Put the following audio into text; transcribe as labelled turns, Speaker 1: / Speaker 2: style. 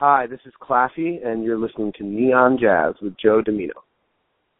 Speaker 1: Hi, this is Classy, and you're listening to Neon Jazz with Joe Domino.